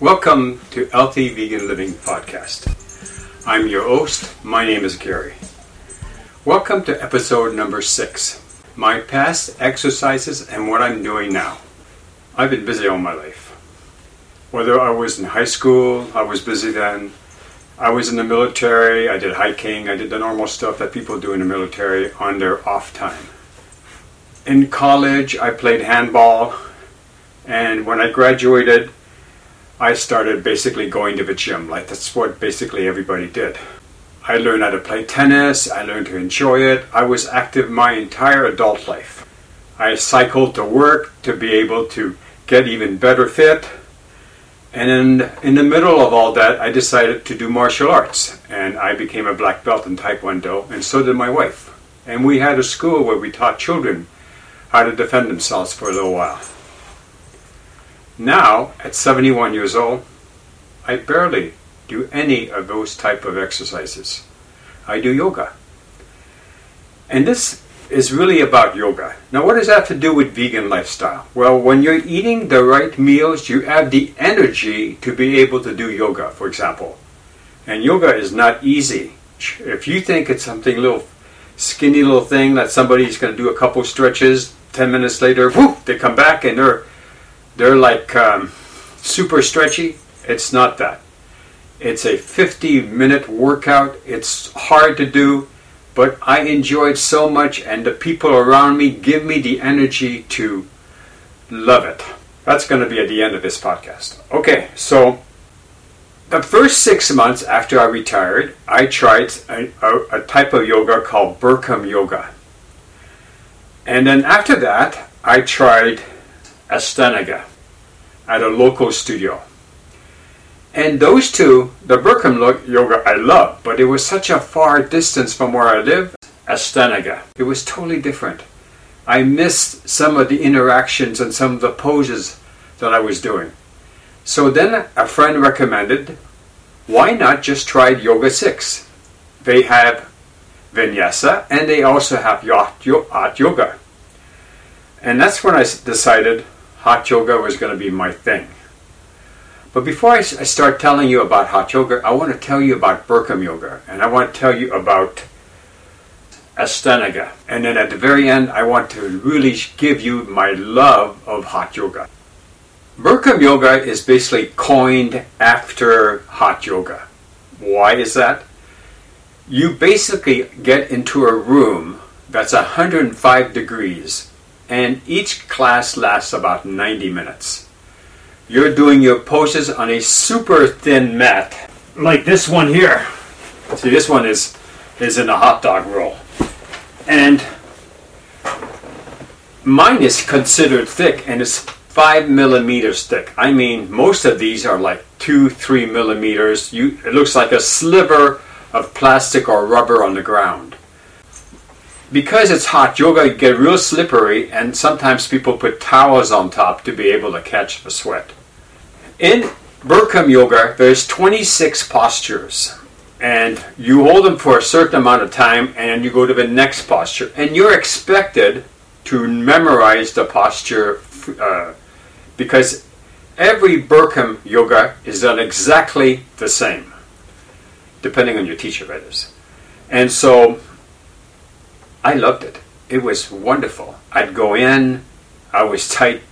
Welcome to Healthy Vegan Living Podcast. I'm your host. My name is Gary. Welcome to episode number six my past exercises and what I'm doing now. I've been busy all my life. Whether I was in high school, I was busy then. I was in the military, I did hiking, I did the normal stuff that people do in the military on their off time. In college, I played handball, and when I graduated, I started basically going to the gym. Like that's what basically everybody did. I learned how to play tennis, I learned to enjoy it. I was active my entire adult life. I cycled to work to be able to get even better fit. And in, in the middle of all that, I decided to do martial arts. And I became a black belt in Taekwondo, and so did my wife. And we had a school where we taught children how to defend themselves for a little while. Now, at 71 years old, I barely do any of those type of exercises. I do yoga. And this is really about yoga. Now, what does that have to do with vegan lifestyle? Well, when you're eating the right meals, you have the energy to be able to do yoga, for example. And yoga is not easy. If you think it's something little skinny little thing that somebody's going to do a couple stretches, 10 minutes later, whoop, they come back and they're they're like um, super stretchy. It's not that. It's a 50 minute workout. It's hard to do, but I enjoy it so much, and the people around me give me the energy to love it. That's going to be at the end of this podcast. Okay, so the first six months after I retired, I tried a, a, a type of yoga called Bikram yoga. And then after that, I tried Ashtanga at a local studio. And those two, the Bikram yoga I love, but it was such a far distance from where I live, Ashtanga. It was totally different. I missed some of the interactions and some of the poses that I was doing. So then a friend recommended, why not just try Yoga 6? They have vinyasa and they also have hot yoga. And that's when I decided hot yoga was going to be my thing. But before I, start telling you about hot yoga, I want to tell you about Bikram yoga, and I want to tell you about Ashtanga. And then at the very end, I want to really give you my love of hot yoga. Bikram yoga is basically coined after hot yoga. Why is that? You basically get into a room that's 105 degrees and each class lasts about 90 minutes. You're doing your poses on a super thin mat, like this one here. See, this one is, is in a hot dog roll. And mine is considered thick and it's five millimeters thick. I mean, most of these are like two, three millimeters. You, it looks like a sliver of plastic or rubber on the ground because it's hot, yoga get real slippery, and sometimes people put towels on top to be able to catch the sweat. In Bikram yoga, there's 26 postures, and you hold them for a certain amount of time, and you go to the next posture, and you're expected to memorize the posture uh, because every Bikram yoga is done exactly the same, depending on your teacher, that is. And so I loved it. It was wonderful. I'd go in, I was tight,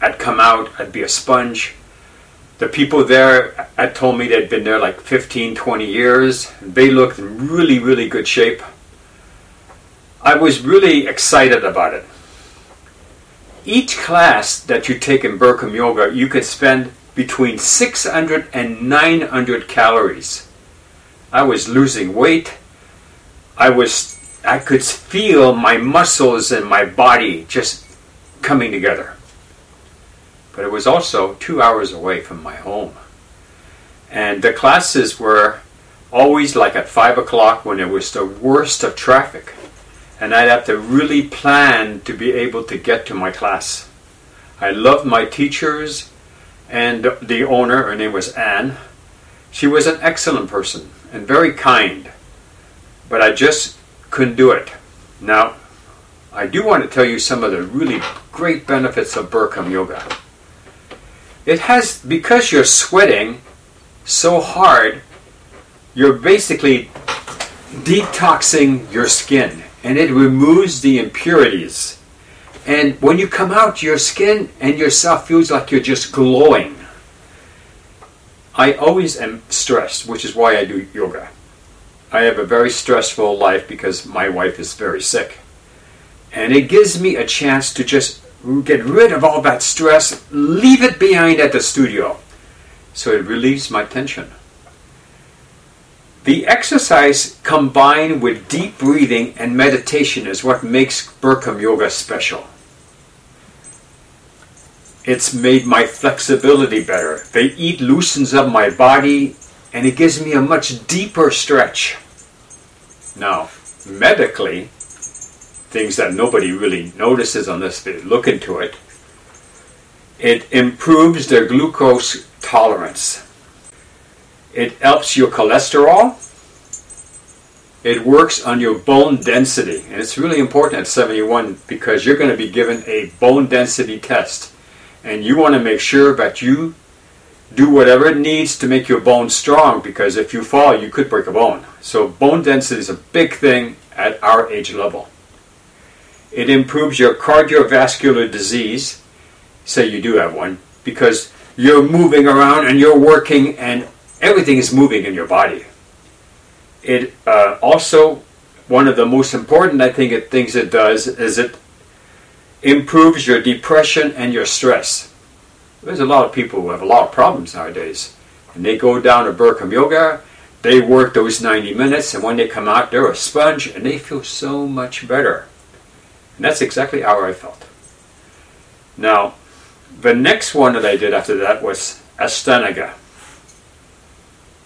I'd come out, I'd be a sponge. The people there had told me they'd been there like 15, 20 years. They looked in really, really good shape. I was really excited about it. Each class that you take in Bikram Yoga, you could spend between 600 and 900 calories. I was losing weight. I was I could feel my muscles and my body just coming together. But it was also two hours away from my home. And the classes were always like at five o'clock when it was the worst of traffic. And I'd have to really plan to be able to get to my class. I loved my teachers and the owner, her name was Anne. She was an excellent person and very kind. But I just couldn't do it. Now, I do want to tell you some of the really great benefits of Bikram yoga. it has because you're sweating so hard, you're basically detoxing your skin and it removes the impurities. And when you come out, your skin and yourself feels like you're just glowing. I always am stressed, which is why I do yoga. I have a very stressful life because my wife is very sick. And it gives me a chance to just get rid of all that stress, leave it behind at the studio. So it relieves my tension. The exercise combined with deep breathing and meditation is what makes Bikram Yoga special. It's made my flexibility better. The eat loosens up my body and it gives me a much deeper stretch. Now, medically, things that nobody really notices unless they look into it, it improves the glucose tolerance. It helps your cholesterol. It works on your bone density. And it's really important at 71 because you're going to be given a bone density test. And you want to make sure that you do whatever it needs to make your bone strong because if you fall, you could break a bone. So, bone density is a big thing at our age level. It improves your cardiovascular disease, say you do have one, because you're moving around and you're working and everything is moving in your body. It uh, also, one of the most important, I think, it, things it does is it improves your depression and your stress. There's a lot of people who have a lot of problems nowadays. And they go down to Bikram Yoga, they work those 90 minutes, and when they come out, they're a sponge and they feel so much better. And that's exactly how I felt. Now, the next one that I did after that was Ashtanga.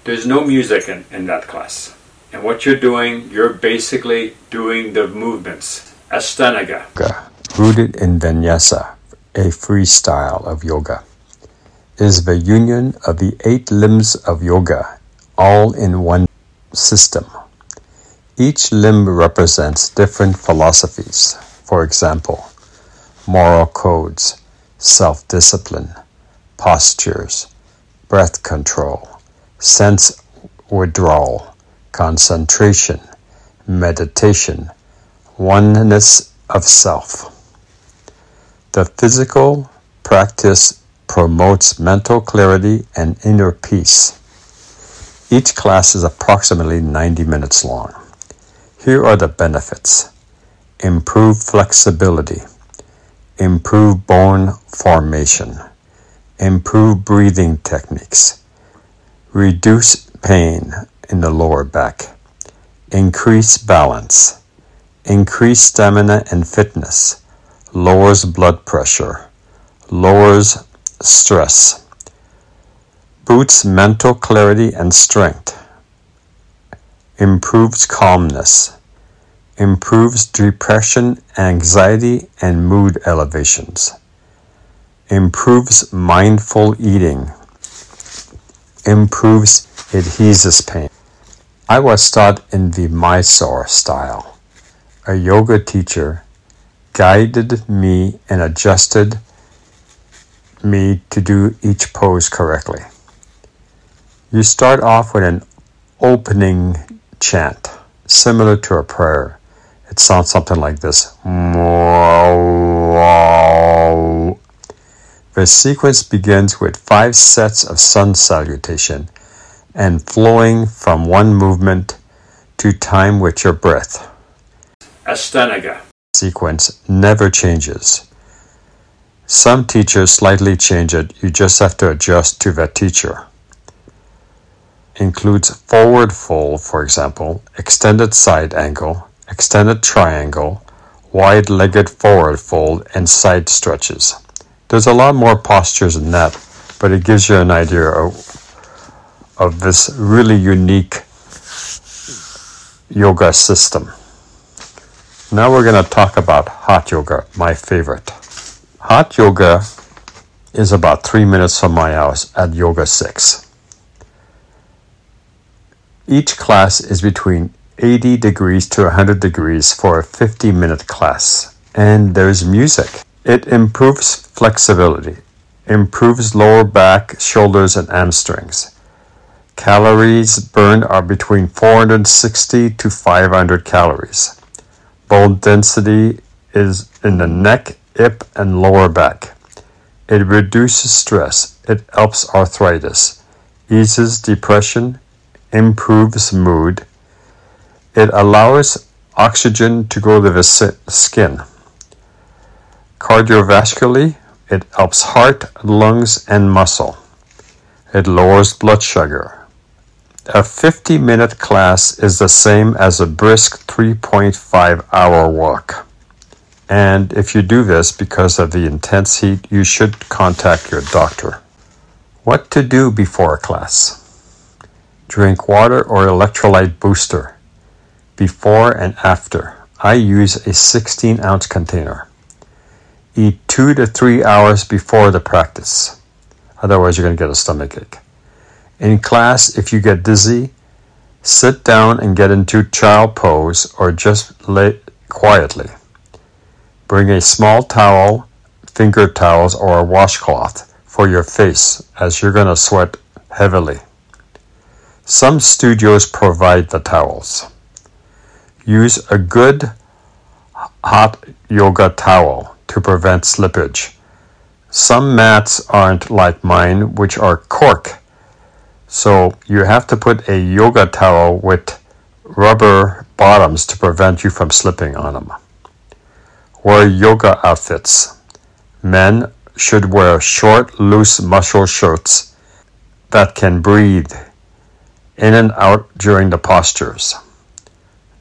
There's no music in, in that class. And what you're doing, you're basically doing the movements. Ashtanga. Rooted in Vinyasa, a freestyle of yoga, is the union of the eight limbs of yoga all in one system. Each limb represents different philosophies. For example, moral codes, self discipline, postures, breath control, sense withdrawal, concentration, meditation, oneness of self. The physical practice promotes mental clarity and inner peace. Each class is approximately 90 minutes long. Here are the benefits. Improve flexibility, improve bone formation, improve breathing techniques, reduce pain in the lower back, increase balance, increase stamina and fitness, lowers blood pressure, lowers stress, boosts mental clarity and strength, improves calmness, improves depression, anxiety, and mood elevations, improves mindful eating, improves adhesive pain. I was taught in the Mysore style. A yoga teacher guided me and adjusted me to do each pose correctly. You start off with an opening chant, similar to a prayer. It sounds something like this. The sequence begins with five sets of sun salutation and flowing from one movement to time with your breath. Ashtanga. Sequence never changes. Some teachers slightly change it, you just have to adjust to that teacher. Includes forward fold, for example, extended side angle, extended triangle, wide legged forward fold, and side stretches. There's a lot more postures than that, but it gives you an idea of, of this really unique yoga system. Now we're going to talk about hot yoga, my favorite. Hot yoga is about three minutes from my house at Yoga 6. Each class is between 80 degrees to 100 degrees for a 50 minute class, and there's music. It improves flexibility. improves lower back, shoulders, and hamstrings. Calories burned are between 460 to 500 calories. Bone density is in the neck, hip, and lower back. It reduces stress. It helps arthritis, eases depression, improves mood. It allows oxygen to go to the skin. Cardiovascularly, it helps heart, lungs, and muscle. It lowers blood sugar. A 50 minute class is the same as a brisk 3.5 hour walk. And if you do this because of the intense heat, you should contact your doctor. What to do before a class? Drink water or electrolyte booster. Before and after, I use a 16 ounce container. Eat two to three hours before the practice. Otherwise, you're going to get a stomach ache. In class, if you get dizzy, sit down and get into child pose or just lay quietly. Bring a small towel, finger towels, or a washcloth for your face as you're going to sweat heavily. Some studios provide the towels. Use a good hot yoga towel to prevent slippage. Some mats aren't like mine, which are cork so you have to put a yoga towel with rubber bottoms to prevent you from slipping on them. Wear yoga outfits. Men should wear short, loose muscle shirts that can breathe in and out during the postures.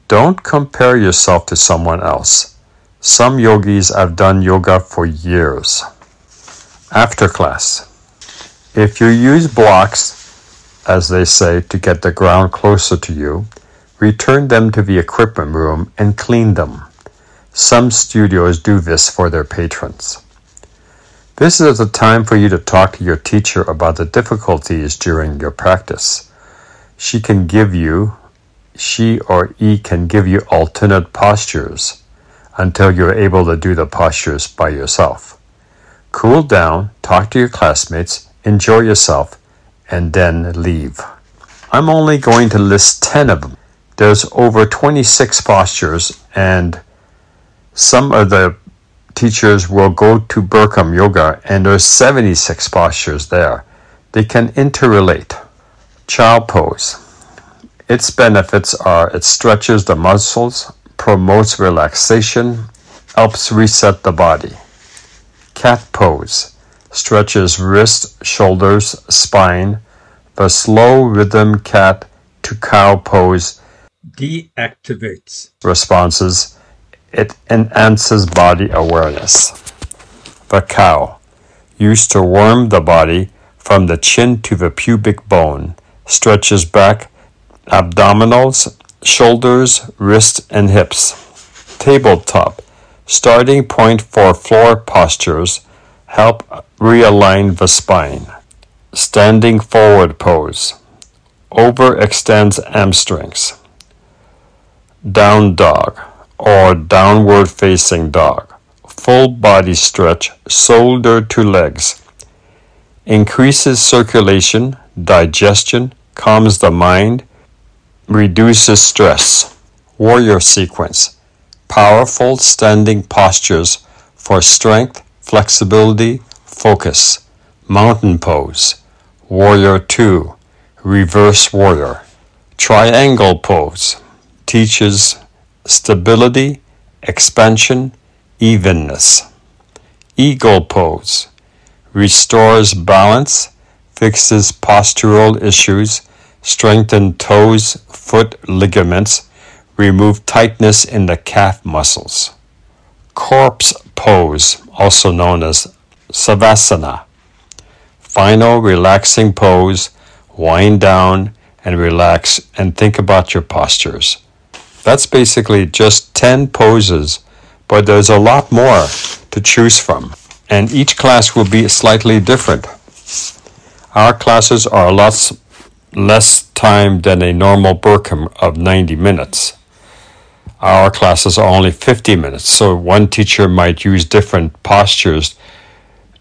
Don't compare yourself to someone else. Some yogis have done yoga for years. After class. If you use blocks, as they say, to get the ground closer to you, return them to the equipment room and clean them. Some studios do this for their patrons. This is the time for you to talk to your teacher about the difficulties during your practice. She can give you, she or he can give you alternate postures until you're able to do the postures by yourself. Cool down, talk to your classmates, enjoy yourself, and then leave. I'm only going to list 10 of them. There's over 26 postures, and some of the teachers will go to Bikram Yoga, and there's 76 postures there. They can interrelate. Child pose. Its benefits are it stretches the muscles, promotes relaxation, helps reset the body. Cat pose stretches wrists, shoulders, spine. The slow rhythm cat to cow pose deactivates responses. It enhances body awareness. The cow, used to warm the body from the chin to the pubic bone, stretches back abdominals, shoulders, wrists, and hips. Tabletop, starting point for floor postures, help realign the spine. Standing forward pose. Overextends hamstrings. Down dog or downward facing dog. Full body stretch, shoulder to legs. Increases circulation, digestion, calms the mind, reduces stress. Warrior sequence. Powerful standing postures for strength, flexibility, focus, mountain pose, warrior 2, reverse warrior, triangle pose, teaches stability, expansion, evenness. Eagle pose, restores balance, fixes postural issues, strengthen toes, foot ligaments, remove tightness in the calf muscles. Corpse pose, also known as Savasana. Final relaxing pose, wind down and relax and think about your postures. That's basically just 10 poses, but there's a lot more to choose from, and each class will be slightly different. Our classes are a lot less time than a normal Bikram of 90 minutes. Our classes are only 50 minutes, so one teacher might use different postures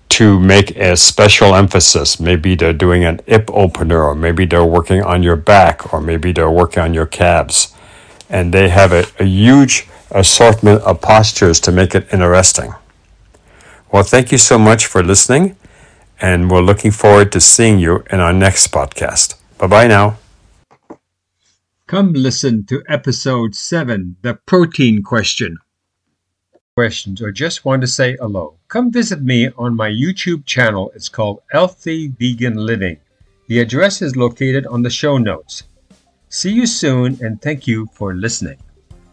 to make a special emphasis. Maybe they're doing an hip opener, or maybe they're working on your back, or maybe they're working on your calves. And they have a, a huge assortment of postures to make it interesting. Well, thank you so much for listening, and we're looking forward to seeing you in our next podcast. Bye bye now. Come listen to episode 7 The Protein Question. Questions or just want to say hello? Come visit me on my YouTube channel. It's called Healthy Vegan Living. The address is located on the show notes. See you soon and thank you for listening.